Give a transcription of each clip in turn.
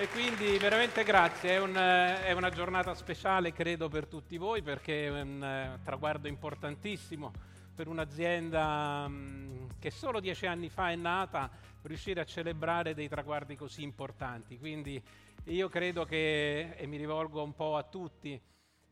E quindi veramente grazie, è, un, è, una giornata speciale credo per tutti voi perché è un uh, traguardo importantissimo per un'azienda um, che solo dieci anni fa è nata, riuscire a celebrare dei traguardi così importanti. Quindi io credo che, e mi rivolgo un po' a tutti,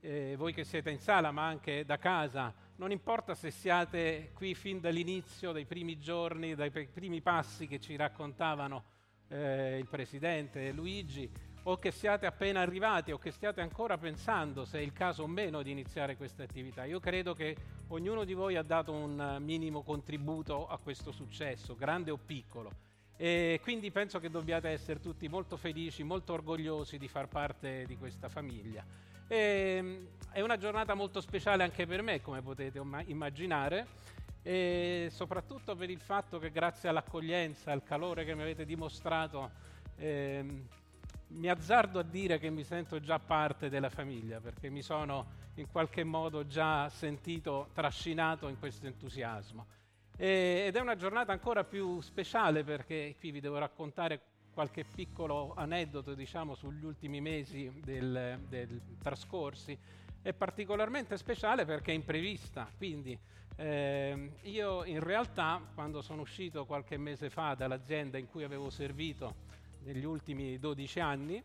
eh, voi che siete in sala ma anche da casa, non importa se siate qui fin dall'inizio, dai primi giorni, dai primi passi che ci raccontavano eh, il Presidente Luigi, o che siate appena arrivati o che stiate ancora pensando se è il caso o meno di iniziare questa attività. Io credo che ognuno di voi ha dato un minimo contributo a questo successo, grande o piccolo. E quindi penso che dobbiate essere tutti molto felici, molto orgogliosi di far parte di questa famiglia. E, ehm, è una giornata molto speciale anche per me, come potete immaginare, e soprattutto per il fatto che grazie all'accoglienza, al calore che mi avete dimostrato, eh, mi azzardo a dire che mi sento già parte della famiglia, perché mi sono in qualche modo già sentito trascinato in questo entusiasmo. Ed è una giornata ancora più speciale perché qui vi devo raccontare qualche piccolo aneddoto diciamo, sugli ultimi mesi del, del trascorsi. È particolarmente speciale perché è imprevista, quindi eh, io in realtà quando sono uscito qualche mese fa dall'azienda in cui avevo servito negli ultimi 12 anni,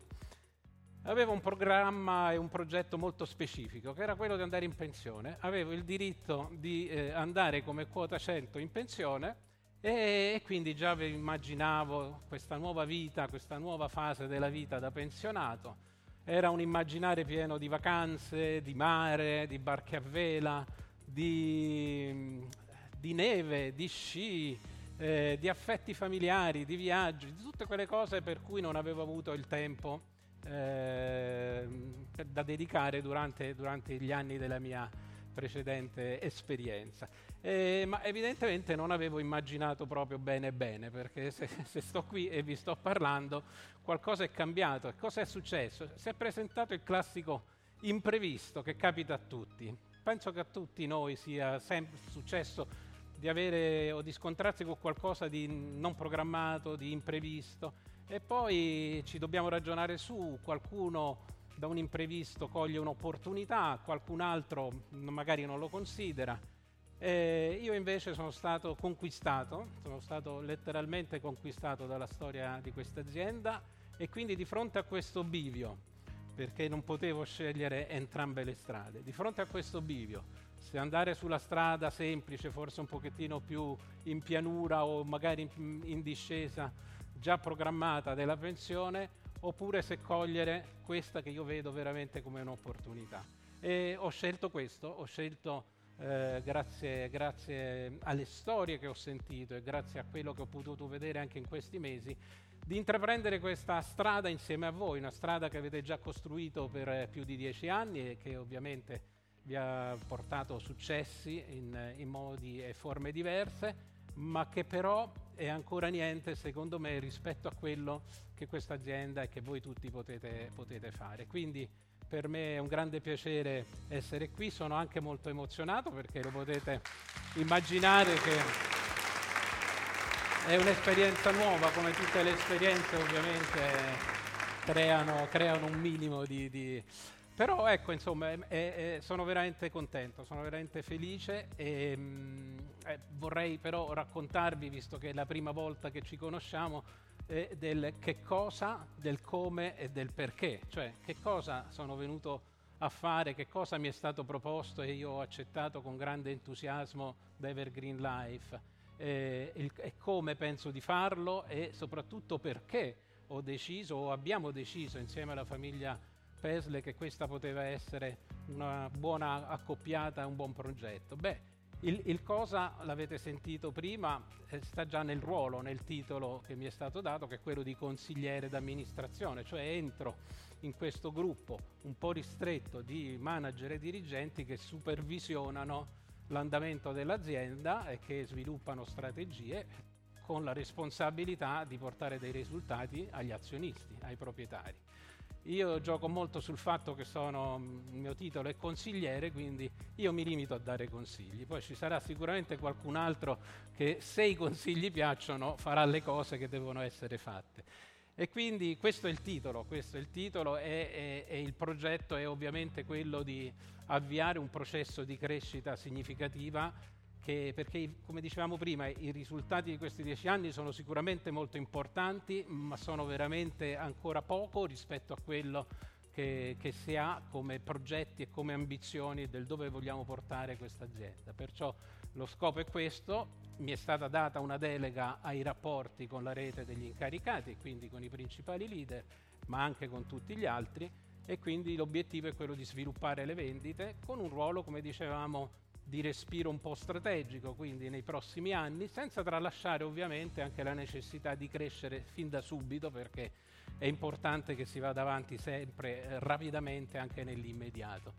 avevo un programma e un progetto molto specifico, che era quello di andare in pensione. Avevo il diritto di eh, andare come quota 100 in pensione e, e quindi già immaginavo questa nuova vita, questa nuova fase della vita da pensionato. Era un immaginare pieno di vacanze, di mare, di barche a vela, di, di neve, di sci, eh, di affetti familiari, di viaggi, di tutte quelle cose per cui non avevo avuto il tempo eh, da dedicare durante, durante gli anni della mia precedente esperienza. Eh, ma evidentemente non avevo immaginato proprio bene bene, perché se, se, sto qui e vi sto parlando, qualcosa è cambiato. Cosa è successo? Si è presentato il classico imprevisto che capita a tutti. Penso che a tutti noi sia sempre successo di avere o di scontrarsi con qualcosa di non programmato, di imprevisto e poi ci dobbiamo ragionare su, qualcuno da un imprevisto coglie un'opportunità, qualcun altro magari non lo considera. E io invece sono stato conquistato, sono stato letteralmente conquistato dalla storia di questa azienda e quindi di fronte a questo bivio, perché non potevo scegliere entrambe le strade, di fronte a questo bivio, se andare sulla strada semplice, forse un pochettino più in pianura o magari in discesa, già programmata della pensione, oppure se cogliere questa che io vedo veramente come un'opportunità. E ho scelto questo, ho scelto eh, grazie, grazie, alle storie che ho sentito e grazie a quello che ho potuto vedere anche in questi mesi, di intraprendere questa strada insieme a voi, una strada che avete già costruito per più di dieci anni e che ovviamente vi ha portato successi in, in modi e forme diverse, ma che però è ancora niente, secondo me, rispetto a quello che questa azienda e che voi tutti potete, potete fare. Quindi per me è un grande piacere essere qui, sono anche molto emozionato perché lo potete immaginare che è un'esperienza nuova, come tutte le esperienze ovviamente creano, creano un minimo di, di però ecco, insomma, è, è, sono veramente contento, sono veramente felice e mh, mm, eh, vorrei però raccontarvi, visto che è la prima volta che ci conosciamo, eh, del che cosa, del come e del perché, cioè che cosa sono venuto a fare, che cosa mi è stato proposto e io ho accettato con grande entusiasmo da Evergreen Life eh, il, e come penso di farlo e soprattutto perché ho deciso o abbiamo deciso insieme alla famiglia Pesle che questa poteva essere una buona accoppiata, un buon progetto. Beh, il, il cosa l'avete sentito prima, eh, sta già nel ruolo, nel titolo che mi è stato dato, che è quello di consigliere d'amministrazione, cioè entro in questo gruppo un po' ristretto di manager e dirigenti che supervisionano l'andamento dell'azienda e che sviluppano strategie con la responsabilità di portare dei risultati agli azionisti, ai proprietari. Io gioco molto sul fatto che sono, il mio titolo è consigliere, quindi io mi limito a dare consigli. Poi ci sarà sicuramente qualcun altro che se i consigli piacciono farà le cose che devono essere fatte. E quindi questo è il titolo, questo è il titolo e, e, e, il progetto è ovviamente quello di avviare un processo di crescita significativa che, perché come dicevamo prima i risultati di questi dieci anni sono sicuramente molto importanti ma sono veramente ancora poco rispetto a quello che, che si ha come progetti e come ambizioni del dove vogliamo portare questa azienda. Perciò lo scopo è questo, mi è stata data una delega ai rapporti con la rete degli incaricati, quindi con i principali leader, ma anche con tutti gli altri e quindi l'obiettivo è quello di sviluppare le vendite con un ruolo, come dicevamo, di respiro un po' strategico, quindi nei prossimi anni, senza tralasciare ovviamente anche la necessità di crescere fin da subito perché è importante che si vada avanti sempre eh, rapidamente anche nell'immediato.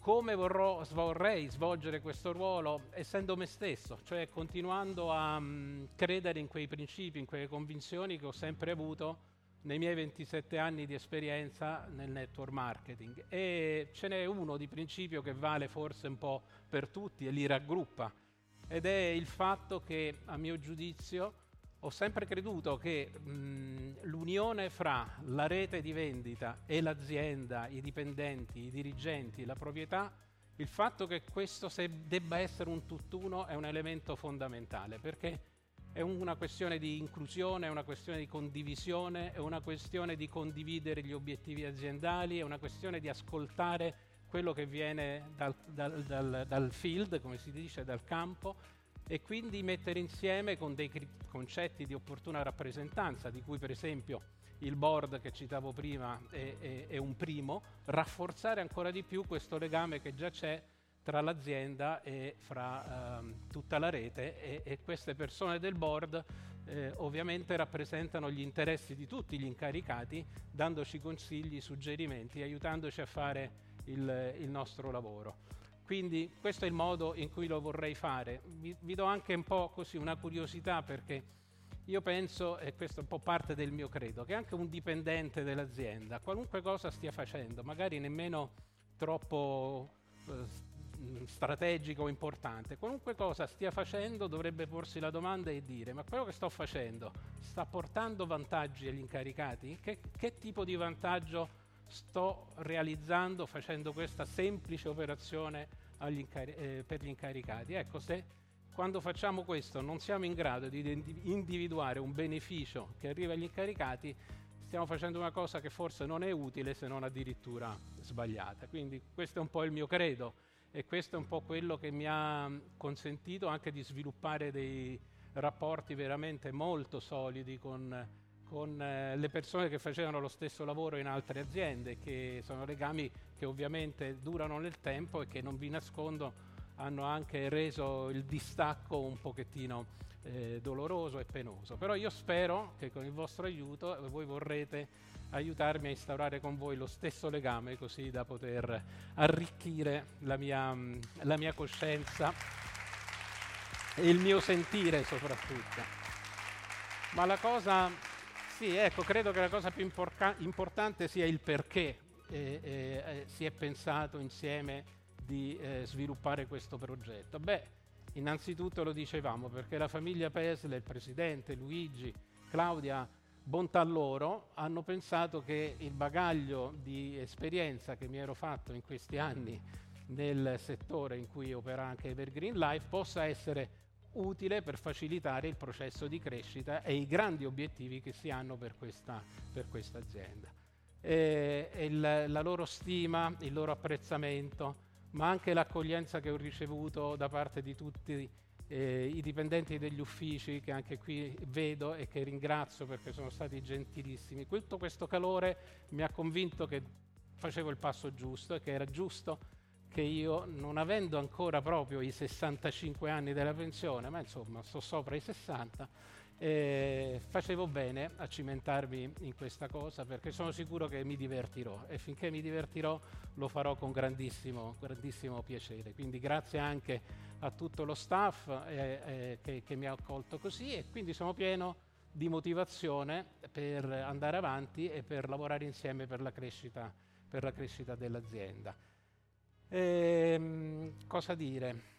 Come vorrò, vorrei svolgere questo ruolo? Essendo me stesso, cioè continuando a um, credere in quei principi, in quelle convinzioni che ho sempre avuto nei miei 27 anni di esperienza nel network marketing. E ce n'è uno di principio che vale forse un po' per tutti e li raggruppa, ed è il fatto che, a mio giudizio, ho sempre creduto che mh, l'unione fra la rete di vendita e l'azienda, i dipendenti, i dirigenti, la proprietà, il fatto che questo debba essere un tutt'uno è un elemento fondamentale perché è una questione di inclusione, è una questione di condivisione, è una questione di condividere gli obiettivi aziendali, è una questione di ascoltare quello che viene dal, dal, dal, dal field, come si dice, dal campo e quindi mettere insieme con dei concetti di opportuna rappresentanza, di cui per esempio il board che citavo prima è, è, è un primo, rafforzare ancora di più questo legame che già c'è tra l'azienda e fra ehm, tutta la rete e, e, queste persone del board eh, ovviamente rappresentano gli interessi di tutti gli incaricati, dandoci consigli, suggerimenti, aiutandoci a fare il, il nostro lavoro. Quindi questo è il modo in cui lo vorrei fare. Vi, vi do anche un po' così una curiosità perché io penso, e questo è un po' parte del mio credo, che anche un dipendente dell'azienda, qualunque cosa stia facendo, magari nemmeno troppo eh, strategico o importante, qualunque cosa stia facendo dovrebbe porsi la domanda e dire ma quello che sto facendo sta portando vantaggi agli incaricati? Che, che tipo di vantaggio sto realizzando facendo questa semplice operazione eh, per gli incaricati. Ecco, se quando facciamo questo non siamo in grado di individuare un beneficio che arriva agli incaricati, stiamo facendo una cosa che forse non è utile se non addirittura sbagliata. Quindi questo è un po' il mio credo e questo è un po' quello che mi ha consentito anche di sviluppare dei rapporti veramente molto solidi con con eh, le persone che facevano lo stesso lavoro in altre aziende, che sono legami che ovviamente durano nel tempo e che non vi nascondo hanno anche reso il distacco un pochettino eh, doloroso e penoso. Però io spero che con il vostro aiuto voi vorrete aiutarmi a instaurare con voi lo stesso legame così da poter arricchire la mia, la mia coscienza e il mio sentire soprattutto. Ma la cosa sì, ecco, credo che la cosa più imporca- importante sia il perché eh, eh, si è pensato insieme di eh, sviluppare questo progetto. Beh, innanzitutto lo dicevamo perché la famiglia Pesle, il presidente Luigi, Claudia, bontà loro, hanno pensato che il bagaglio di esperienza che mi ero fatto in questi anni nel settore in cui opera anche Evergreen Life possa essere utile per facilitare il processo di crescita e i grandi obiettivi che si hanno per questa, per questa azienda. E, e il, la loro stima, il loro apprezzamento, ma anche l'accoglienza che ho ricevuto da parte di tutti eh, i dipendenti degli uffici che anche qui vedo e che ringrazio perché sono stati gentilissimi. Tutto questo calore mi ha convinto che facevo il passo giusto e che era giusto che io, non avendo ancora proprio i 65 anni della pensione, ma insomma sto sopra i 60, eh, facevo bene a cimentarmi in questa cosa perché sono sicuro che mi divertirò e finché mi divertirò lo farò con grandissimo, grandissimo piacere. Quindi grazie anche a tutto lo staff eh, eh, che, che mi ha accolto così e quindi sono pieno di motivazione per andare avanti e per lavorare insieme per la crescita, per la crescita dell'azienda. Ehm, cosa dire?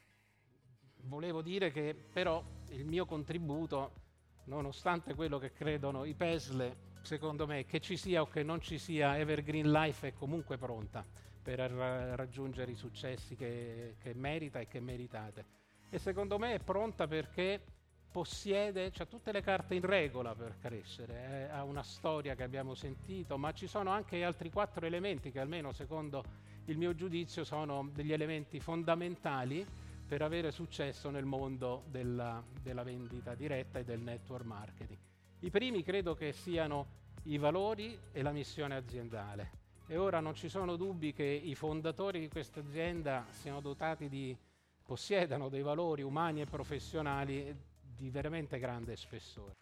Volevo dire che però il mio contributo, nonostante quello che credono i PESLE, secondo me, che ci sia o che non ci sia, Evergreen Life è comunque pronta per ra- raggiungere i successi che, che merita e che meritate. E secondo me è pronta perché possiede, ha tutte le carte in regola per crescere, eh, ha una storia che abbiamo sentito, ma ci sono anche altri quattro elementi che almeno secondo il mio giudizio sono degli elementi fondamentali per avere successo nel mondo della, della vendita diretta e del network marketing. I primi credo che siano i valori e la missione aziendale. E ora non ci sono dubbi che i fondatori di questa azienda siano dotati di, possiedano dei valori umani e professionali di veramente grande spessore.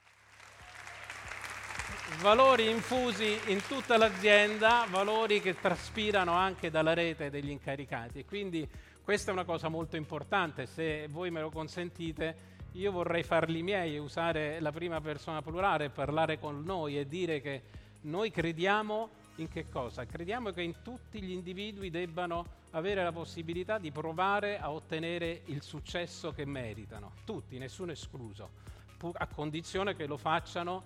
Valori infusi in tutta l'azienda, valori che traspirano anche dalla rete degli incaricati. Quindi questa è una cosa molto importante, se voi me lo consentite, io vorrei farli miei usare la prima persona plurale, parlare con noi e dire che noi crediamo in che cosa? Crediamo che in tutti gli individui debbano avere la possibilità di provare a ottenere il successo che meritano, tutti, nessuno escluso, a condizione che lo facciano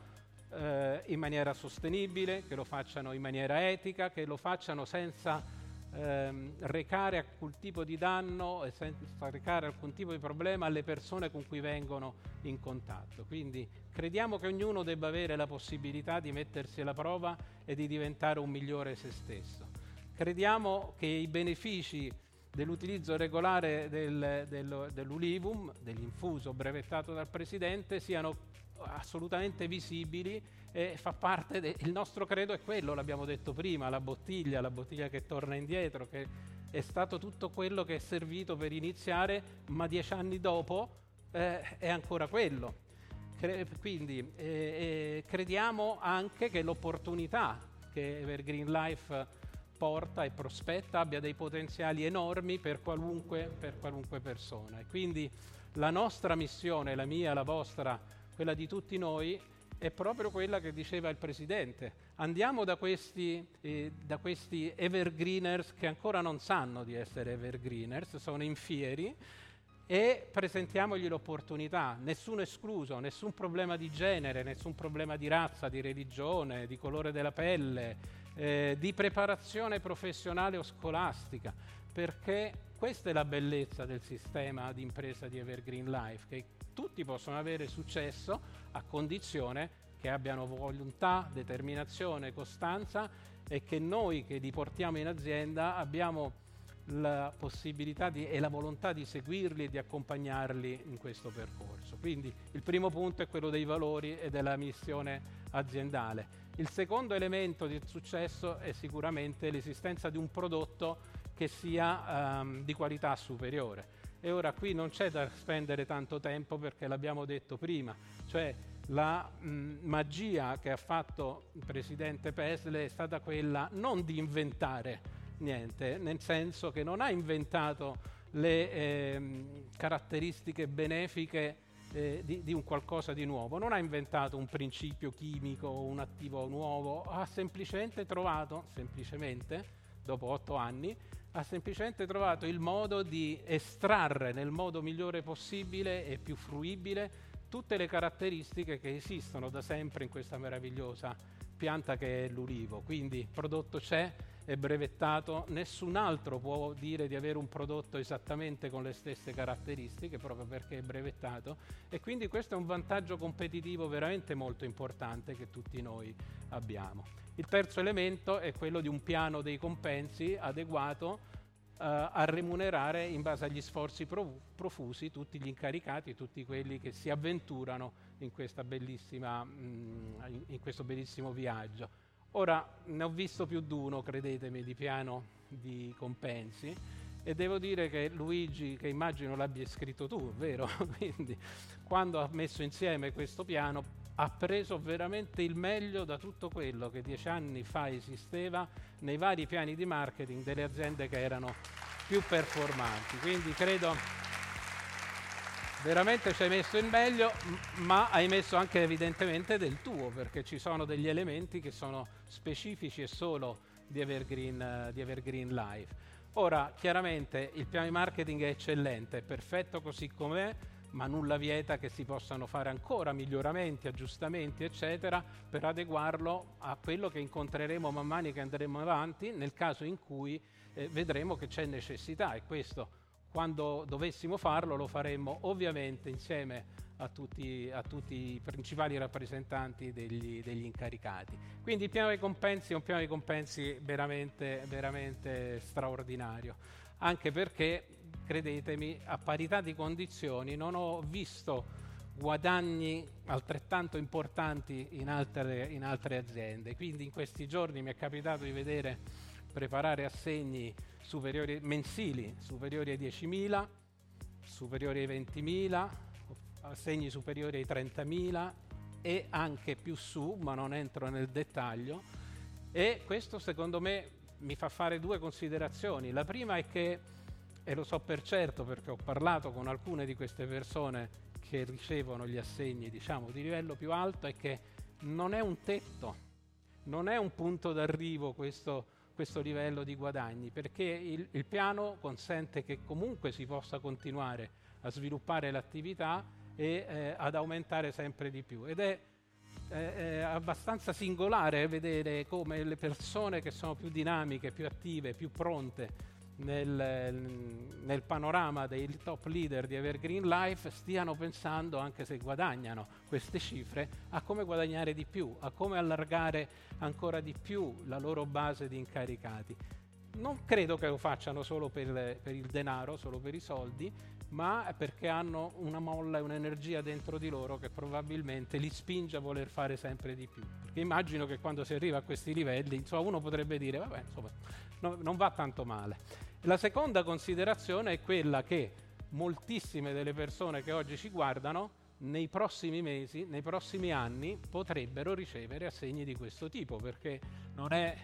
eh, in maniera sostenibile, che lo facciano in maniera etica, che lo facciano senza ehm, recare alcun tipo di danno e senza recare alcun tipo di problema alle persone con cui vengono in contatto. Quindi crediamo che ognuno debba avere la possibilità di mettersi alla prova e di diventare un migliore se stesso. Crediamo che i benefici dell'utilizzo regolare del, del, dell'Ulivum, dell'infuso brevettato dal Presidente, siano assolutamente visibili e fa parte del de, nostro credo è quello, l'abbiamo detto prima, la bottiglia, la bottiglia che torna indietro, che è stato tutto quello che è servito per iniziare, ma dieci anni dopo eh, è ancora quello. Cre- quindi eh, eh, crediamo anche che l'opportunità che Evergreen Life porta e prospetta abbia dei potenziali enormi per qualunque, per qualunque persona. E quindi la nostra missione, la mia, la vostra, quella di tutti noi, è proprio quella che diceva il Presidente. Andiamo da questi, eh, da questi evergreeners che ancora non sanno di essere evergreeners, sono infieri, e presentiamogli l'opportunità, nessuno escluso, nessun problema di genere, nessun problema di razza, di religione, di colore della pelle, eh, di preparazione professionale o scolastica, perché questa è la bellezza del sistema di impresa di Evergreen Life, che tutti possono avere successo a condizione che abbiano volontà, determinazione, costanza e che noi che li portiamo in azienda abbiamo la possibilità di, e la volontà di seguirli e di accompagnarli in questo percorso. Quindi il primo punto è quello dei valori e della missione aziendale. Il secondo elemento di successo è sicuramente l'esistenza di un prodotto che sia um, di qualità superiore. E ora qui non c'è da spendere tanto tempo perché l'abbiamo detto prima, cioè la mh, magia che ha fatto il presidente Pesle è stata quella non di inventare niente, nel senso che non ha inventato le eh, caratteristiche benefiche eh, di, di, un qualcosa di nuovo, non ha inventato un principio chimico un attivo nuovo, ha semplicemente trovato, semplicemente, dopo otto anni, ha semplicemente trovato il modo di estrarre nel modo migliore possibile e più fruibile tutte le caratteristiche che esistono da sempre in questa meravigliosa pianta che è l'ulivo. Quindi il prodotto c'è, è brevettato, nessun altro può dire di avere un prodotto esattamente con le stesse caratteristiche proprio perché è brevettato e quindi questo è un vantaggio competitivo veramente molto importante che tutti noi abbiamo. Il terzo elemento è quello di un piano dei compensi adeguato uh, a remunerare in base agli sforzi profusi tutti gli incaricati, tutti quelli che si avventurano in, mh, mm, in questo bellissimo viaggio. Ora, ne ho visto più di uno, credetemi, di piano di compensi e devo dire che Luigi, che immagino l'abbia scritto tu, vero? Quindi quando ha messo insieme questo piano ha preso veramente il meglio da tutto quello che dieci anni fa esisteva nei vari piani di marketing delle aziende che erano più performanti. Quindi credo veramente ci hai messo il meglio, ma hai messo anche evidentemente del tuo, perché ci sono degli elementi che sono specifici e solo di Evergreen, di Evergreen Live. Ora, chiaramente il piano di marketing è eccellente, è perfetto così com'è, ma nulla vieta che si possano fare ancora miglioramenti, aggiustamenti, eccetera, per adeguarlo a quello che incontreremo man mano che andremo avanti, nel caso in cui eh, vedremo che c'è necessità e questo quando dovessimo farlo lo faremmo ovviamente insieme a tutti, a tutti i principali rappresentanti degli, degli, incaricati. Quindi il piano dei compensi è un piano dei compensi veramente, veramente straordinario, anche perché credetemi, a parità di condizioni non ho visto guadagni altrettanto importanti in altre, in altre aziende. Quindi in questi giorni mi è capitato di vedere preparare assegni superiori, mensili superiori ai 10.000, superiori ai 20.000, assegni superiori ai 30.000 e anche più su, ma non entro nel dettaglio. E questo secondo me mi fa fare due considerazioni. La prima è che e lo so per certo perché ho parlato con alcune di queste persone che ricevono gli assegni diciamo di livello più alto è che non è un tetto, non è un punto d'arrivo questo, questo livello di guadagni, perché il, il, piano consente che comunque si possa continuare a sviluppare l'attività e eh, ad aumentare sempre di più. Ed è, è abbastanza singolare vedere come le persone che sono più dinamiche, più attive, più pronte, nel, nel, panorama dei top leader di Evergreen Life stiano pensando, anche se guadagnano queste cifre, a come guadagnare di più, a come allargare ancora di più la loro base di incaricati. Non credo che lo facciano solo per, per il denaro, solo per i soldi, ma perché hanno una molla e un'energia dentro di loro che probabilmente li spinge a voler fare sempre di più. Perché immagino che quando si arriva a questi livelli, insomma, uno potrebbe dire, vabbè, insomma, no, non va tanto male. La seconda considerazione è quella che moltissime delle persone che oggi ci guardano nei prossimi mesi, nei prossimi anni potrebbero ricevere assegni di questo tipo, perché non è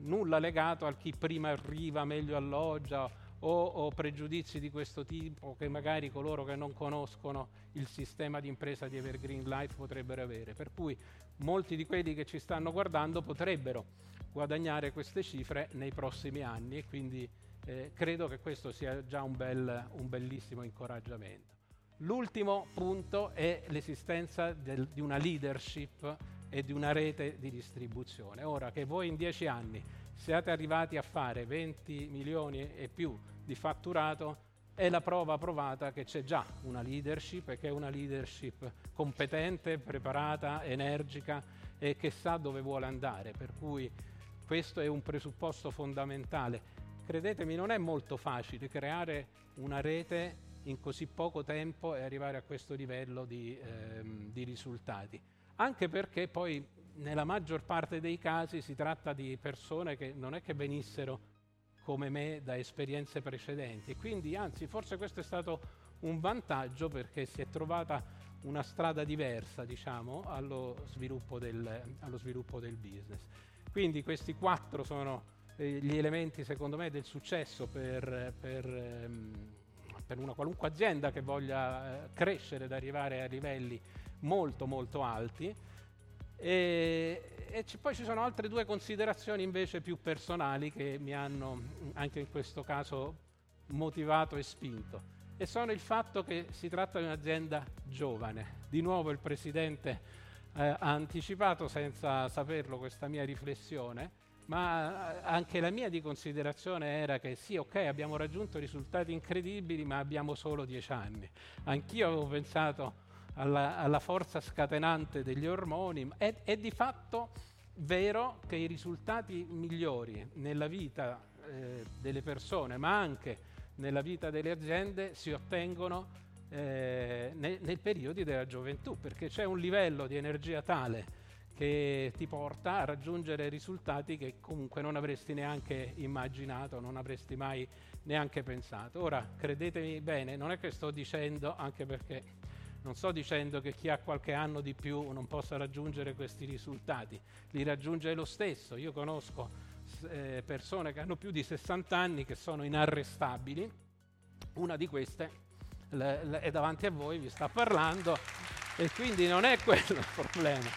nulla legato al chi prima arriva meglio alloggia o, o, pregiudizi di questo tipo che magari coloro che non conoscono il sistema di impresa di Evergreen Life potrebbero avere. Per cui molti di quelli che ci stanno guardando potrebbero guadagnare queste cifre nei prossimi anni e quindi eh, credo che questo sia già un, bel, un bellissimo incoraggiamento. L'ultimo punto è l'esistenza del, di una leadership e di una rete di distribuzione. Ora che voi in dieci anni siate arrivati a fare 20 milioni e più di fatturato, è la prova provata che c'è già una leadership e che è una leadership competente, preparata, energica e che sa dove vuole andare. Per cui questo è un presupposto fondamentale credetemi, non è molto facile creare una rete in così poco tempo e arrivare a questo livello di, ehm, di risultati. Anche perché poi nella maggior parte dei casi si tratta di persone che non è che venissero come me da esperienze precedenti. Quindi, anzi, forse questo è stato un vantaggio perché si è trovata una strada diversa, diciamo, allo sviluppo del, allo sviluppo del business. Quindi questi quattro sono gli elementi secondo me del successo per, per, ehm, per una qualunque azienda che voglia eh, crescere ed arrivare a livelli molto molto alti. E, e c- poi ci sono altre due considerazioni invece più personali che mi hanno anche in questo caso motivato e spinto. E sono il fatto che si tratta di un'azienda giovane. Di nuovo il Presidente eh, ha anticipato senza saperlo questa mia riflessione ma anche la mia di considerazione era che sì, ok, abbiamo raggiunto risultati incredibili, ma abbiamo solo dieci anni. Anch'io avevo pensato alla, alla forza scatenante degli ormoni, è, è, di fatto vero che i risultati migliori nella vita eh, delle persone, ma anche nella vita delle aziende, si ottengono eh, nei, nei periodi della gioventù, perché c'è un livello di energia tale che ti porta a raggiungere risultati che comunque non avresti neanche immaginato, non avresti mai neanche pensato. Ora, credetemi bene, non è che sto dicendo, anche perché non sto dicendo che chi ha qualche anno di più non possa raggiungere questi risultati, li raggiunge lo stesso. Io conosco eh, persone che hanno più di 60 anni che sono inarrestabili, una di queste l- l- è davanti a voi, vi sta parlando e quindi non è quello il problema.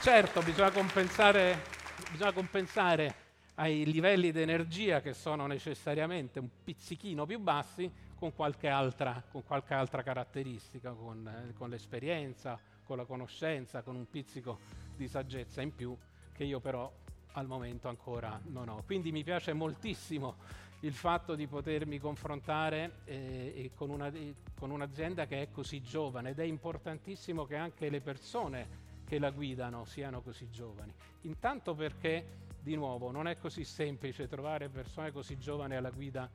Certo, bisogna compensare, bisogna compensare ai livelli di energia che sono necessariamente un pizzichino più bassi con qualche altra, con qualche altra caratteristica, con, eh, con l'esperienza, con la conoscenza, con un pizzico di saggezza in più che io però al momento ancora non ho. Quindi mi piace moltissimo il fatto di potermi confrontare eh, con, una, con un'azienda che è così giovane ed è importantissimo che anche le persone che la guidano siano così giovani. Intanto perché, di nuovo, non è così semplice trovare persone così giovani alla guida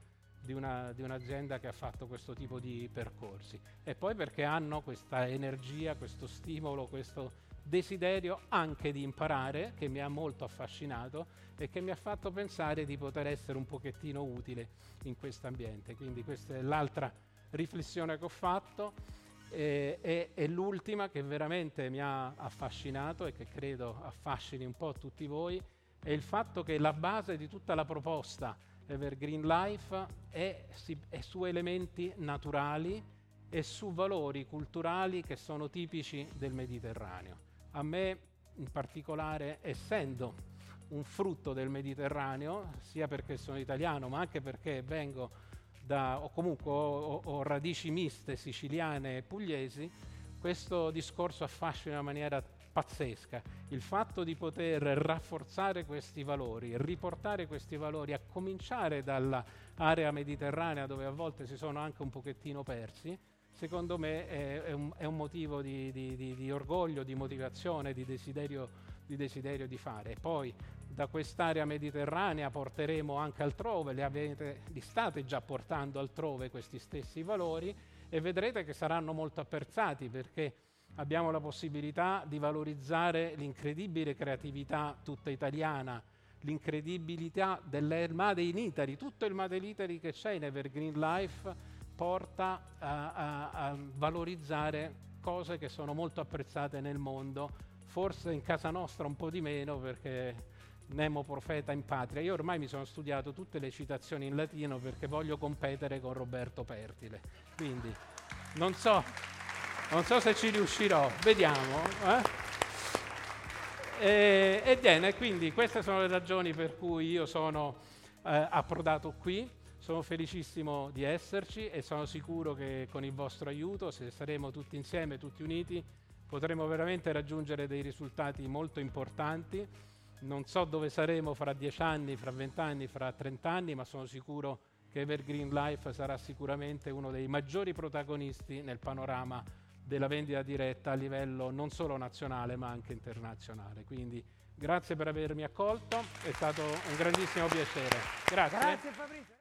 di, una, di, un'azienda che ha fatto questo tipo di percorsi e poi perché hanno questa energia, questo stimolo, questo desiderio anche di imparare che mi ha molto affascinato e che mi ha fatto pensare di poter essere un pochettino utile in questo ambiente. Quindi questa è l'altra riflessione che ho fatto e, e, e l'ultima che veramente mi ha affascinato e che credo affascini un po' tutti voi è il fatto che la base di tutta la proposta Evergreen Life è, è su elementi naturali e su valori culturali che sono tipici del Mediterraneo. A me in particolare, essendo un frutto del Mediterraneo, sia perché sono italiano, ma anche perché vengo da, o comunque ho, ho radici miste siciliane e pugliesi, questo discorso affascina in maniera pazzesca. Il fatto di poter rafforzare questi valori, riportare questi valori, a cominciare dall'area mediterranea dove a volte si sono anche un pochettino persi, secondo me è, è, un, è un, motivo di, di, di, di, orgoglio, di motivazione, di desiderio, di desiderio fare. Poi da quest'area mediterranea porteremo anche altrove, li, avete, li state già portando altrove questi stessi valori e vedrete che saranno molto apprezzati perché abbiamo la possibilità di valorizzare l'incredibile creatività tutta italiana, l'incredibilità del Made in Italy, tutto il Made in Italy che c'è in Evergreen Life porta a, a, a valorizzare cose che sono molto apprezzate nel mondo, forse in casa nostra un po' di meno perché Nemo profeta in patria. Io ormai mi sono studiato tutte le citazioni in latino perché voglio competere con Roberto Pertile. Quindi non so, non so se ci riuscirò, vediamo. Eh? E, quindi queste sono le ragioni per cui io sono eh, approdato qui. Sono felicissimo di esserci e sono sicuro che con il vostro aiuto, se saremo tutti insieme, tutti uniti, potremo veramente raggiungere dei risultati molto importanti. Non so dove saremo fra dieci anni, fra vent'anni, fra trent'anni, ma sono sicuro che Evergreen Life sarà sicuramente uno dei maggiori protagonisti nel panorama della vendita diretta a livello non solo nazionale ma anche internazionale. Quindi grazie per avermi accolto, è stato un grandissimo piacere. Grazie. Grazie Fabrizio.